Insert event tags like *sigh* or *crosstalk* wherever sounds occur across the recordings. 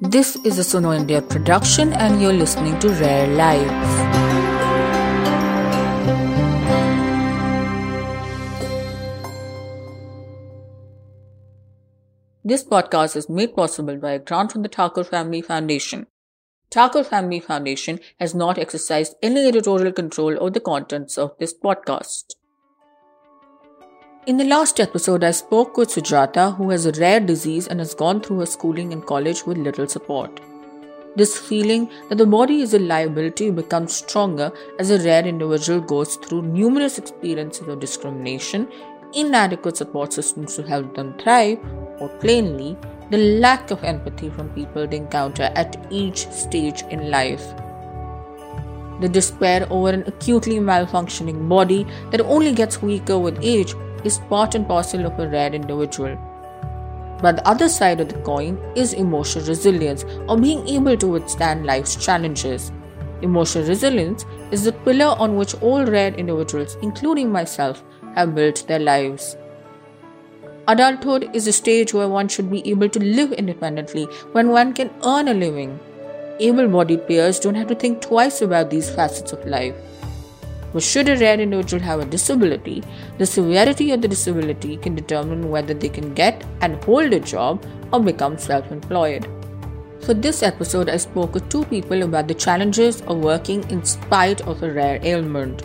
This is a Suno India production, and you're listening to Rare Lives. This podcast is made possible by a grant from the Thakur Family Foundation. Thakur Family Foundation has not exercised any editorial control over the contents of this podcast. In the last episode, I spoke with Sujata, who has a rare disease and has gone through her schooling and college with little support. This feeling that the body is a liability becomes stronger as a rare individual goes through numerous experiences of discrimination, inadequate support systems to help them thrive, or plainly, the lack of empathy from people they encounter at each stage in life. The despair over an acutely malfunctioning body that only gets weaker with age is part and parcel of a rare individual. But the other side of the coin is emotional resilience or being able to withstand life's challenges. Emotional resilience is the pillar on which all rare individuals, including myself, have built their lives. Adulthood is a stage where one should be able to live independently, when one can earn a living. Able bodied peers don't have to think twice about these facets of life. But should a rare individual have a disability, the severity of the disability can determine whether they can get and hold a job or become self employed. For this episode, I spoke with two people about the challenges of working in spite of a rare ailment.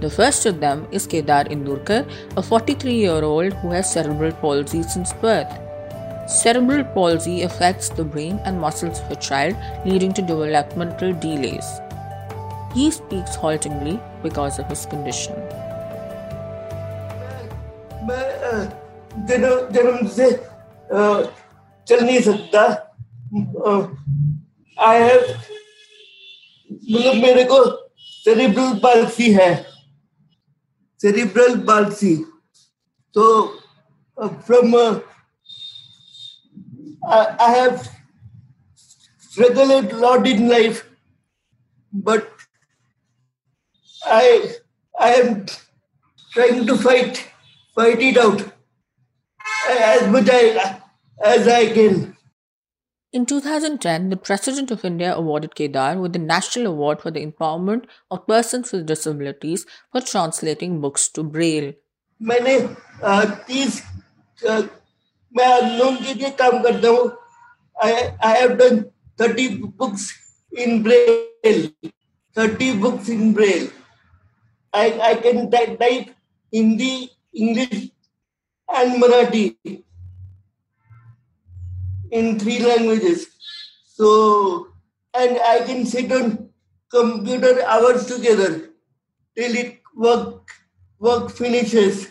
The first of them is Kedar Indurkar, a 43 year old who has cerebral palsy since birth. Cerebral palsy affects the brain and muscles of a child, leading to developmental delays. He speaks haltingly because of his condition. जन्म से चल नहीं सकता I have मतलब मेरे को cerebral palsy है cerebral palsy. So, uh, from uh, I, I, have struggled a lot in life, but I I am trying to fight fight it out as much I, as I can. In 2010, the President of India awarded Kedar with the National Award for the Empowerment of Persons with Disabilities for translating books to Braille. मैंने तीस मैं अनलोन के लिए काम करता हूँ I I have done 30 books in Braille 30 books in Braille I I can type Hindi English and Marathi in three languages. So, and I can sit on computer hours together till it work work finishes.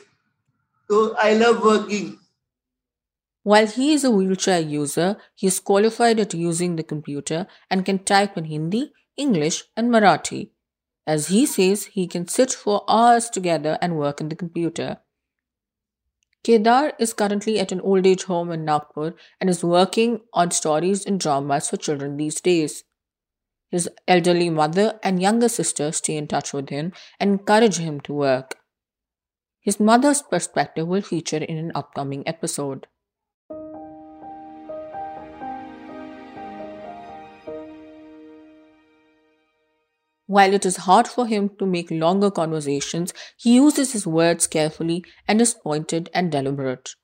So I love working. While he is a wheelchair user, he is qualified at using the computer and can type in Hindi, English, and Marathi. As he says, he can sit for hours together and work in the computer. Kedar is currently at an old age home in Nagpur and is working on stories and dramas for children these days. His elderly mother and younger sister stay in touch with him and encourage him to work. His mother's perspective will feature in an upcoming episode. While it is hard for him to make longer conversations, he uses his words carefully and is pointed and deliberate.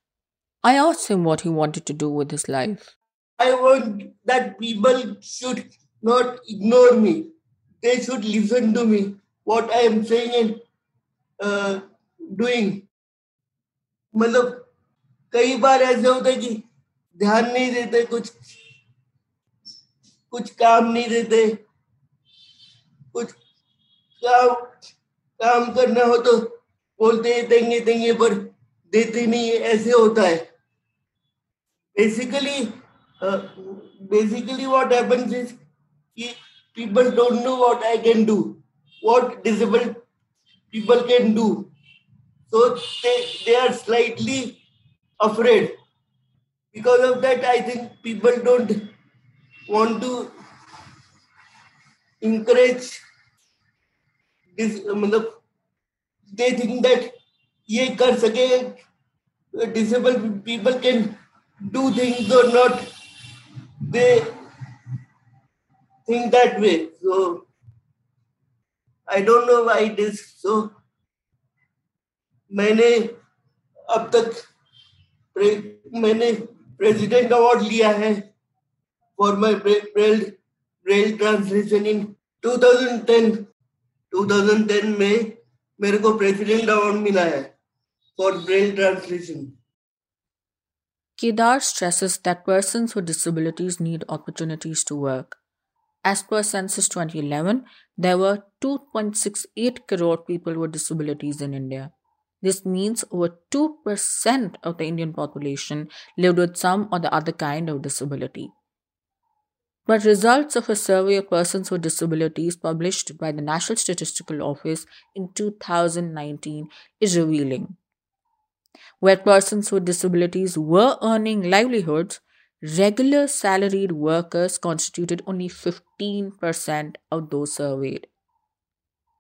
I asked him what he wanted to do with his life. I want that people should not ignore me. They should listen to me, what I am saying and uh, doing. मतलब कई बार ऐसे होता है कि ध्यान नहीं देते कुछ कुछ काम नहीं देते कुछ काम काम करना हो तो बोलते हैं, देंगे देंगे, पर देते नहीं ऐसे होता है। Basically basically what happens is कि people don't know what I can do what disable people can do so they they are slightly afraid because of that I think people don't want to encourage मतलब they think that ये कर सके disable people can do things और not they think that way so I don't know why this so मैंने अब तक मैंने president award लिया है for my braille Braille translation in 2010 2010 में मेरे को प्रेसिडेंट अवार्ड मिला है for braille translation Kedar stresses that persons with disabilities need opportunities to work. As per Census 2011, there were 2.68 crore people with disabilities in India. This means over 2% of the Indian population lived with some or the other kind of disability. But results of a survey of persons with disabilities published by the National Statistical Office in 2019 is revealing. Where persons with disabilities were earning livelihoods, regular salaried workers constituted only 15% of those surveyed,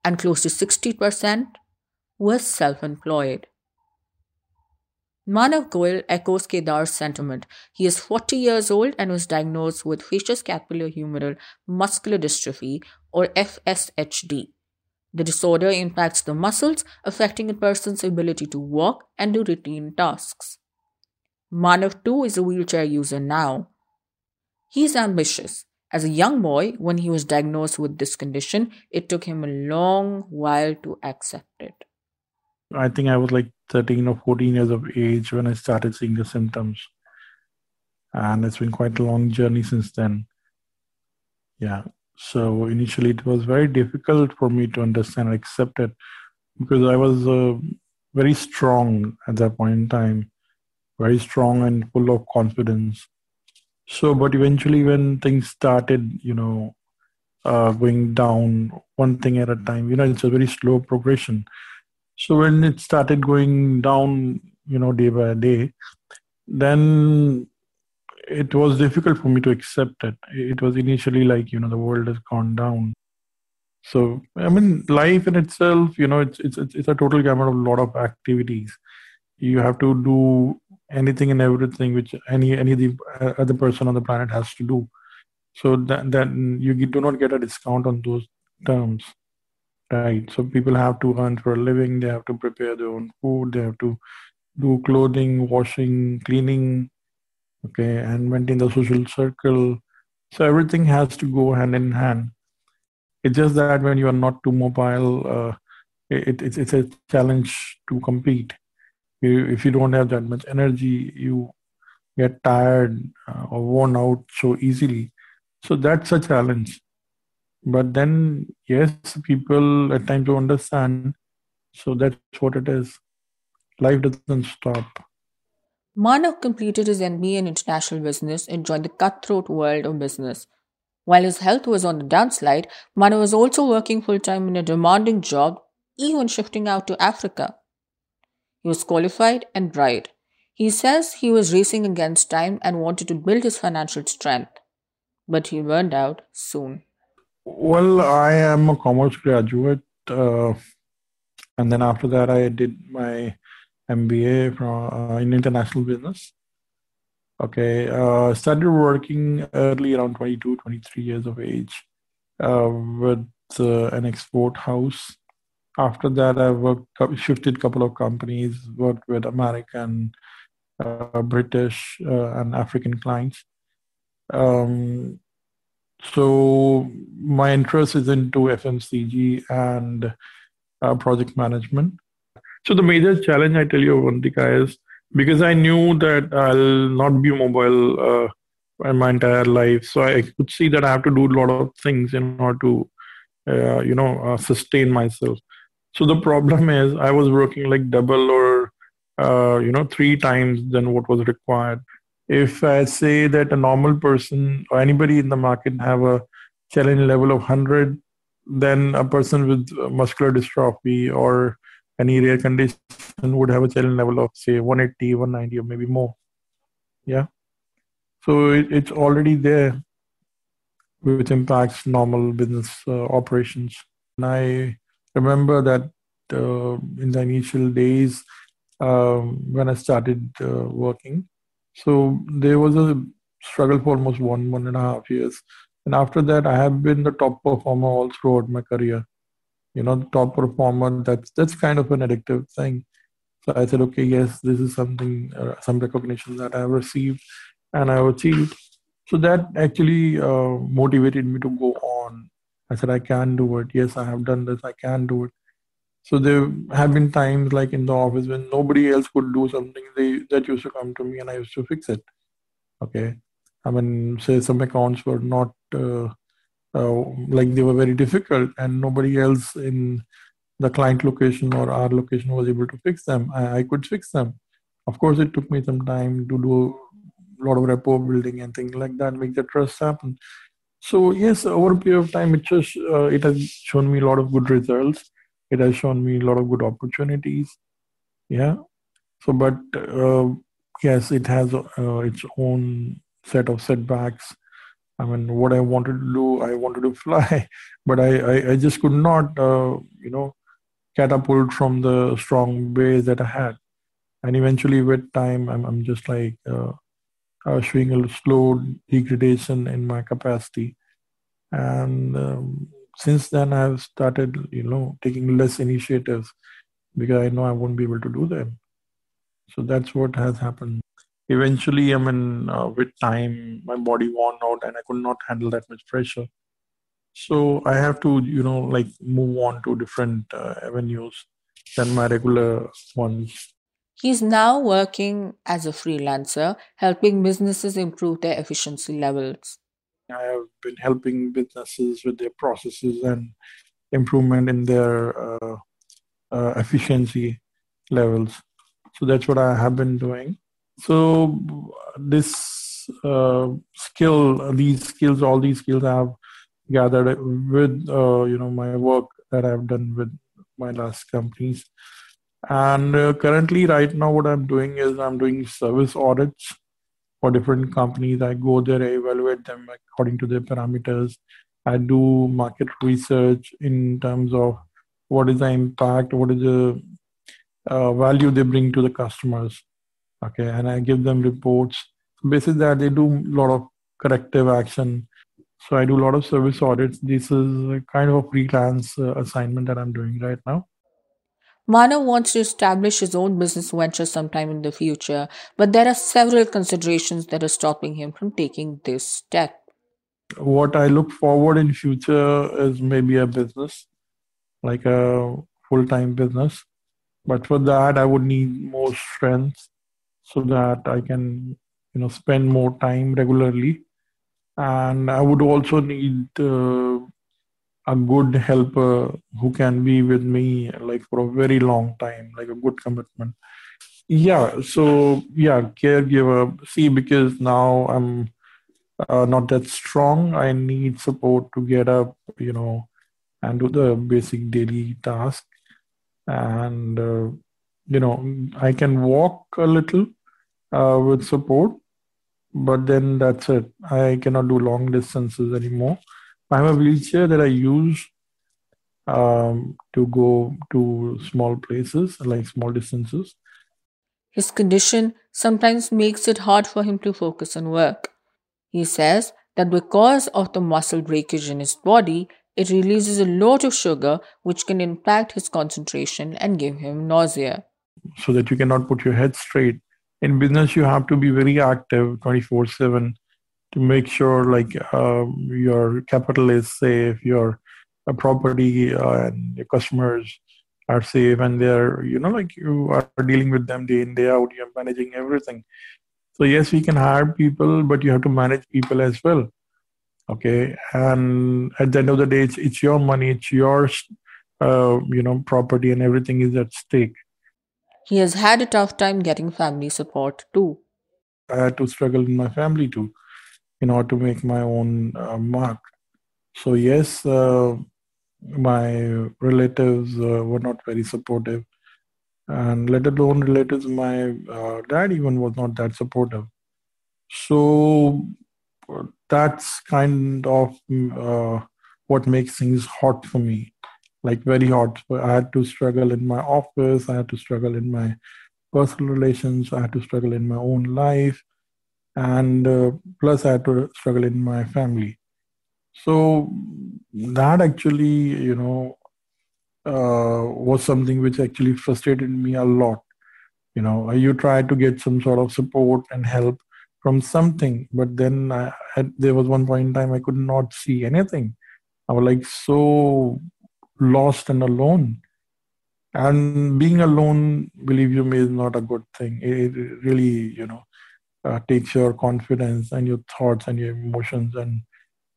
and close to 60% were self employed. Manav Goyal echoes Kedar's sentiment. He is 40 years old and was diagnosed with facioscapulohumeral muscular dystrophy or FSHD. The disorder impacts the muscles, affecting a person's ability to walk and do routine tasks. Manav too is a wheelchair user now. He is ambitious. As a young boy, when he was diagnosed with this condition, it took him a long while to accept it. I think I was like 13 or 14 years of age when I started seeing the symptoms. And it's been quite a long journey since then. Yeah. So initially, it was very difficult for me to understand and accept it because I was uh, very strong at that point in time, very strong and full of confidence. So, but eventually, when things started, you know, uh, going down one thing at a time, you know, it's a very slow progression so when it started going down, you know, day by day, then it was difficult for me to accept it. It was initially like, you know, the world has gone down. So I mean, life in itself, you know, it's it's it's a total gamut of a lot of activities. You have to do anything and everything which any any the uh, other person on the planet has to do. So that that you do not get a discount on those terms right. So people have to earn for a living they have to prepare their own food they have to do clothing washing cleaning okay and maintain the social circle. So everything has to go hand in hand. It's just that when you are not too mobile uh, it, it's, it's a challenge to compete. You, if you don't have that much energy you get tired uh, or worn out so easily. So that's a challenge but then yes people at times to understand so that's what it is life doesn't stop Manav completed his MBA in international business and joined the cutthroat world of business. While his health was on the downslide, Manav was also working full time in a demanding job, even shifting out to Africa. He was qualified and bright. He says he was racing against time and wanted to build his financial strength. But he burned out soon. Well, I am a commerce graduate, uh, and then after that, I did my MBA from uh, in international business. Okay, uh, started working early around 22, 23 years of age uh, with uh, an export house. After that, I worked, shifted a couple of companies, worked with American, uh, British, uh, and African clients. Um, so my interest is into FMCG and uh, project management. So the major challenge I tell you, Avantika, is because I knew that I'll not be mobile uh, my entire life. So I could see that I have to do a lot of things in order to, uh, you know, uh, sustain myself. So the problem is I was working like double or, uh, you know, three times than what was required if I say that a normal person or anybody in the market have a challenge level of 100, then a person with muscular dystrophy or any rare condition would have a challenge level of say 180, 190, or maybe more. Yeah. So it, it's already there, which impacts normal business uh, operations. And I remember that uh, in the initial days um, when I started uh, working, so there was a struggle for almost one one and a half years, and after that, I have been the top performer all throughout my career. You know, top performer. That's that's kind of an addictive thing. So I said, okay, yes, this is something, uh, some recognition that I have received and I have achieved. So that actually uh, motivated me to go on. I said, I can do it. Yes, I have done this. I can do it. So there have been times like in the office when nobody else could do something, they that used to come to me and I used to fix it. Okay. I mean, say some accounts were not uh, uh, like they were very difficult and nobody else in the client location or our location was able to fix them, I, I could fix them. Of course, it took me some time to do a lot of rapport building and things like that, make the trust happen. So yes, over a period of time, it just uh, it has shown me a lot of good results. It has shown me a lot of good opportunities. Yeah. So, but uh, yes, it has uh, its own set of setbacks. I mean, what I wanted to do, I wanted to fly, *laughs* but I, I, I just could not, uh, you know, catapult from the strong base that I had. And eventually, with time, I'm, I'm just like uh, uh, showing a slow degradation in my capacity. And um, since then, I've started, you know, taking less initiatives because I know I won't be able to do them. So that's what has happened. Eventually, I mean, uh, with time, my body worn out and I could not handle that much pressure so i have to you know like move on to different uh, avenues than my regular ones he's now working as a freelancer helping businesses improve their efficiency levels i have been helping businesses with their processes and improvement in their uh, uh, efficiency levels. So that's what i have been doing. So this uh, skill these skills all these skills i have gathered with uh, you know my work that I've done with my last companies. And uh, currently, right now, what I'm doing is I'm doing service audits for different companies. I go there, I evaluate them according to their parameters. I do market research in terms of what is the impact, what is the uh, value they bring to the customers. Okay, and I give them reports. Basically, that they do a lot of corrective action so I do a lot of service audits. This is kind of a freelance uh, assignment that I'm doing right now. Manav wants to establish his own business venture sometime in the future, but there are several considerations that are stopping him from taking this step. What I look forward in future is maybe a business, like a full-time business. But for that, I would need more strength so that I can, you know, spend more time regularly and I would also need uh, a good helper who can be with me like for a very long time, like a good commitment. Yeah, so yeah, caregiver. See, because now I'm uh, not that strong, I need support to get up, you know, and do the basic daily task. And uh, you know, I can walk a little uh, with support, but then that's it. I cannot do long distances anymore. I have a wheelchair that I use um, to go to small places, like small distances. His condition sometimes makes it hard for him to focus on work. He says that because of the muscle breakage in his body, it releases a lot of sugar which can impact his concentration and give him nausea. So that you cannot put your head straight in business you have to be very active 24 7 to make sure like uh, your capital is safe your uh, property uh, and your customers are safe and they're you know like you are dealing with them day in day out you're managing everything. So yes we can hire people but you have to manage people as well okay? And at the end of the day it's, it's your money it's yours uh, you know property and everything is at stake. He has had a tough time getting family support too. I had to struggle in my family too in order to make my own uh, mark. So, yes, uh, my relatives uh, were not very supportive. And let alone relatives, my uh, dad even was not that supportive. So, that's kind of uh, what makes things hot for me like very hot. I had to struggle in my office. I had to struggle in my personal relations. I had to struggle in my own life. And uh, plus I had to struggle in my family. So that actually, you know, uh, was something which actually frustrated me a lot. You know, you try to get some sort of support and help from something, but then I had, there was one point in time I could not see anything. I was like so lost and alone. And being alone, believe you me, is not a good thing. It really, you know, uh, takes your confidence and your thoughts and your emotions and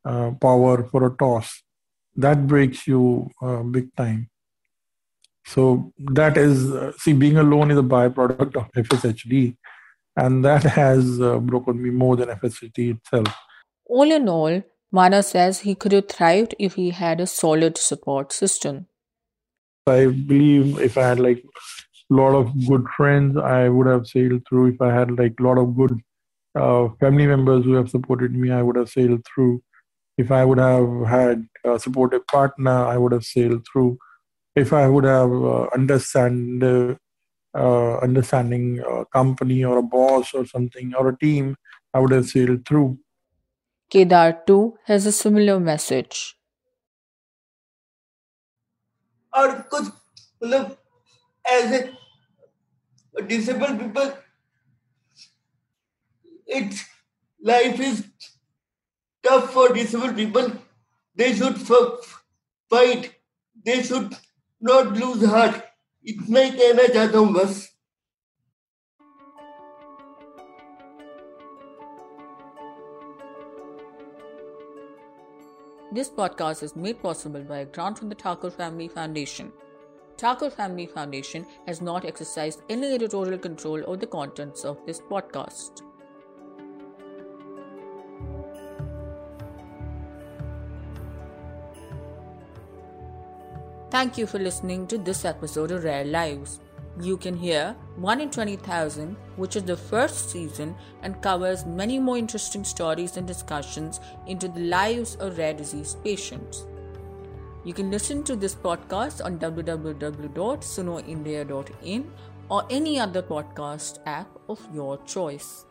uh, power for a toss. That breaks you uh, big time. So that is, uh, see, being alone is a byproduct of FSHD, and that has uh, broken me more than FSHD itself. All in all, Manav says he could have thrived if he had a solid support system. I believe if I had like lot of good friends, I would have sailed through. If I had like a lot of good uh, family members who have supported me, I would have sailed through. If I would have had a supportive partner, I would have sailed through if I would have uh, understand uh, understanding a company or a boss or something or a team, I would have sailed through. Kedar too has a similar message. और कुछ मतलब as a disabled people, it's life is tough for disabled people. They should fight. They should not lose heart इतना ही कहना चाहता हूं बस This podcast is made possible by a grant from the Thakur Family Foundation. Thakur Family Foundation has not exercised any editorial control over the contents of this podcast. Thank you for listening to this episode of Rare Lives. You can hear 1 in 20,000, which is the first season and covers many more interesting stories and discussions into the lives of rare disease patients. You can listen to this podcast on www.sunoindia.in or any other podcast app of your choice.